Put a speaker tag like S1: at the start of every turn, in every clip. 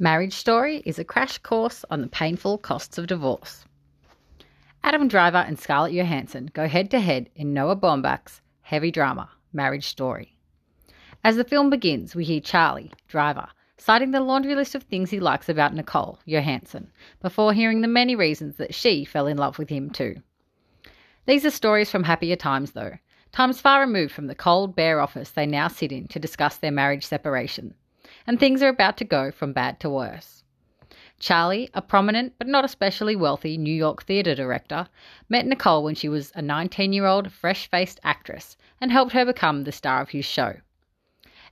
S1: Marriage Story is a crash course on the painful costs of divorce. Adam Driver and Scarlett Johansson go head to head in Noah Baumbach's heavy drama, Marriage Story. As the film begins, we hear Charlie, Driver, citing the laundry list of things he likes about Nicole, Johansson, before hearing the many reasons that she fell in love with him too. These are stories from happier times, though, times far removed from the cold, bare office they now sit in to discuss their marriage separation and things are about to go from bad to worse. Charlie, a prominent but not especially wealthy New York theatre director, met Nicole when she was a 19 year old fresh faced actress and helped her become the star of his show.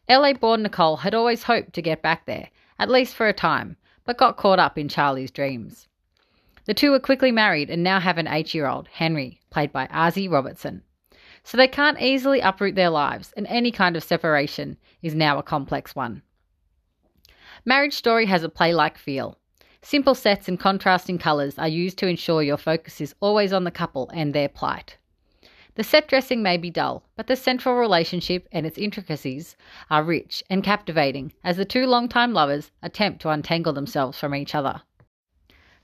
S1: LA born Nicole had always hoped to get back there, at least for a time, but got caught up in Charlie's dreams. The two were quickly married and now have an eight year old, Henry, played by Azhy Robertson. So they can't easily uproot their lives, and any kind of separation is now a complex one. Marriage Story has a play like feel. Simple sets and contrasting colours are used to ensure your focus is always on the couple and their plight. The set dressing may be dull, but the central relationship and its intricacies are rich and captivating as the two long-time lovers attempt to untangle themselves from each other.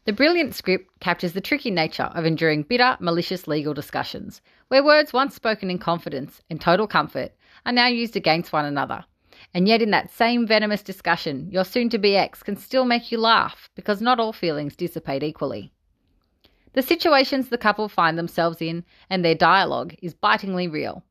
S1: The brilliant script captures the tricky nature of enduring bitter, malicious legal discussions, where words once spoken in confidence and total comfort are now used against one another, and yet, in that same venomous discussion, your soon to be ex can still make you laugh because not all feelings dissipate equally. The situations the couple find themselves in and their dialogue is bitingly real.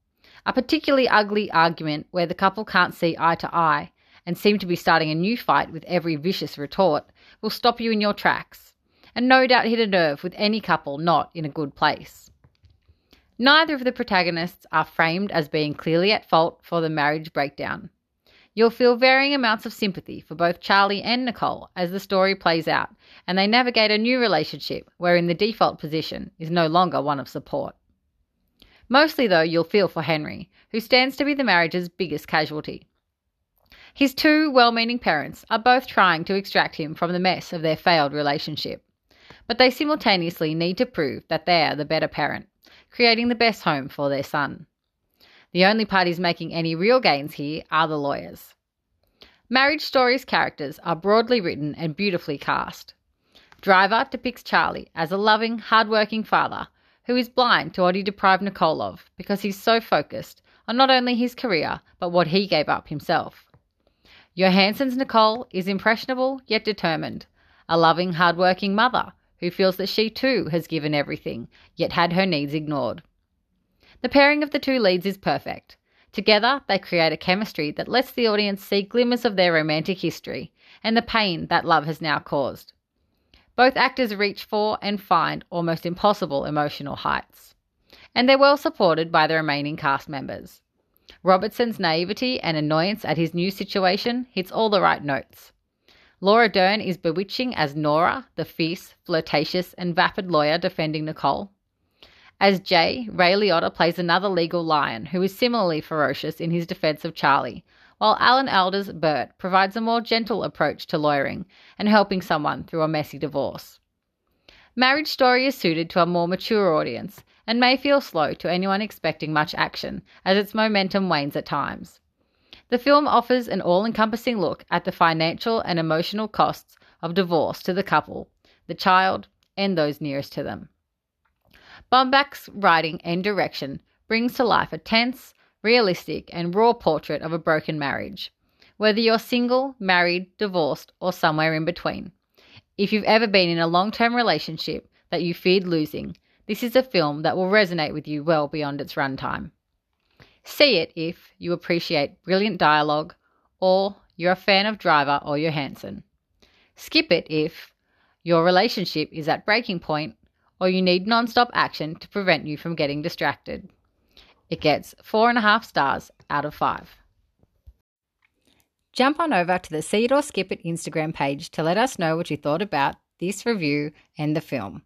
S1: A particularly ugly argument where the couple can't see eye to eye and seem to be starting a new fight with every vicious retort will stop you in your tracks, and no doubt hit a nerve with any couple not in a good place. Neither of the protagonists are framed as being clearly at fault for the marriage breakdown. You'll feel varying amounts of sympathy for both Charlie and Nicole as the story plays out, and they navigate a new relationship wherein the default position is no longer one of support. Mostly, though, you'll feel for Henry, who stands to be the marriage's biggest casualty. His two well meaning parents are both trying to extract him from the mess of their failed relationship, but they simultaneously need to prove that they are the better parent, creating the best home for their son. The only parties making any real gains here are the lawyers. Marriage Story's characters are broadly written and beautifully cast. Driver depicts Charlie as a loving, hard-working father who is blind to what he deprived Nicole of because he's so focused on not only his career but what he gave up himself. Johansson's Nicole is impressionable yet determined, a loving, hard-working mother who feels that she too has given everything yet had her needs ignored. The pairing of the two leads is perfect. Together, they create a chemistry that lets the audience see glimmers of their romantic history and the pain that love has now caused. Both actors reach for and find almost impossible emotional heights. And they're well supported by the remaining cast members. Robertson's naivety and annoyance at his new situation hits all the right notes. Laura Dern is bewitching as Nora, the fierce, flirtatious, and vapid lawyer defending Nicole. As Jay, Ray Liotta plays another legal lion who is similarly ferocious in his defense of Charlie, while Alan Alda's Bert provides a more gentle approach to lawyering and helping someone through a messy divorce. Marriage Story is suited to a more mature audience and may feel slow to anyone expecting much action as its momentum wanes at times. The film offers an all encompassing look at the financial and emotional costs of divorce to the couple, the child, and those nearest to them. Baumbach's writing and direction brings to life a tense, realistic, and raw portrait of a broken marriage, whether you're single, married, divorced, or somewhere in between. If you've ever been in a long term relationship that you feared losing, this is a film that will resonate with you well beyond its runtime. See it if you appreciate brilliant dialogue or you're a fan of Driver or Johansson. Skip it if your relationship is at breaking point or you need non-stop action to prevent you from getting distracted. It gets four and a half stars out of five. Jump on over to the See It or Skip It Instagram page to let us know what you thought about this review and the film.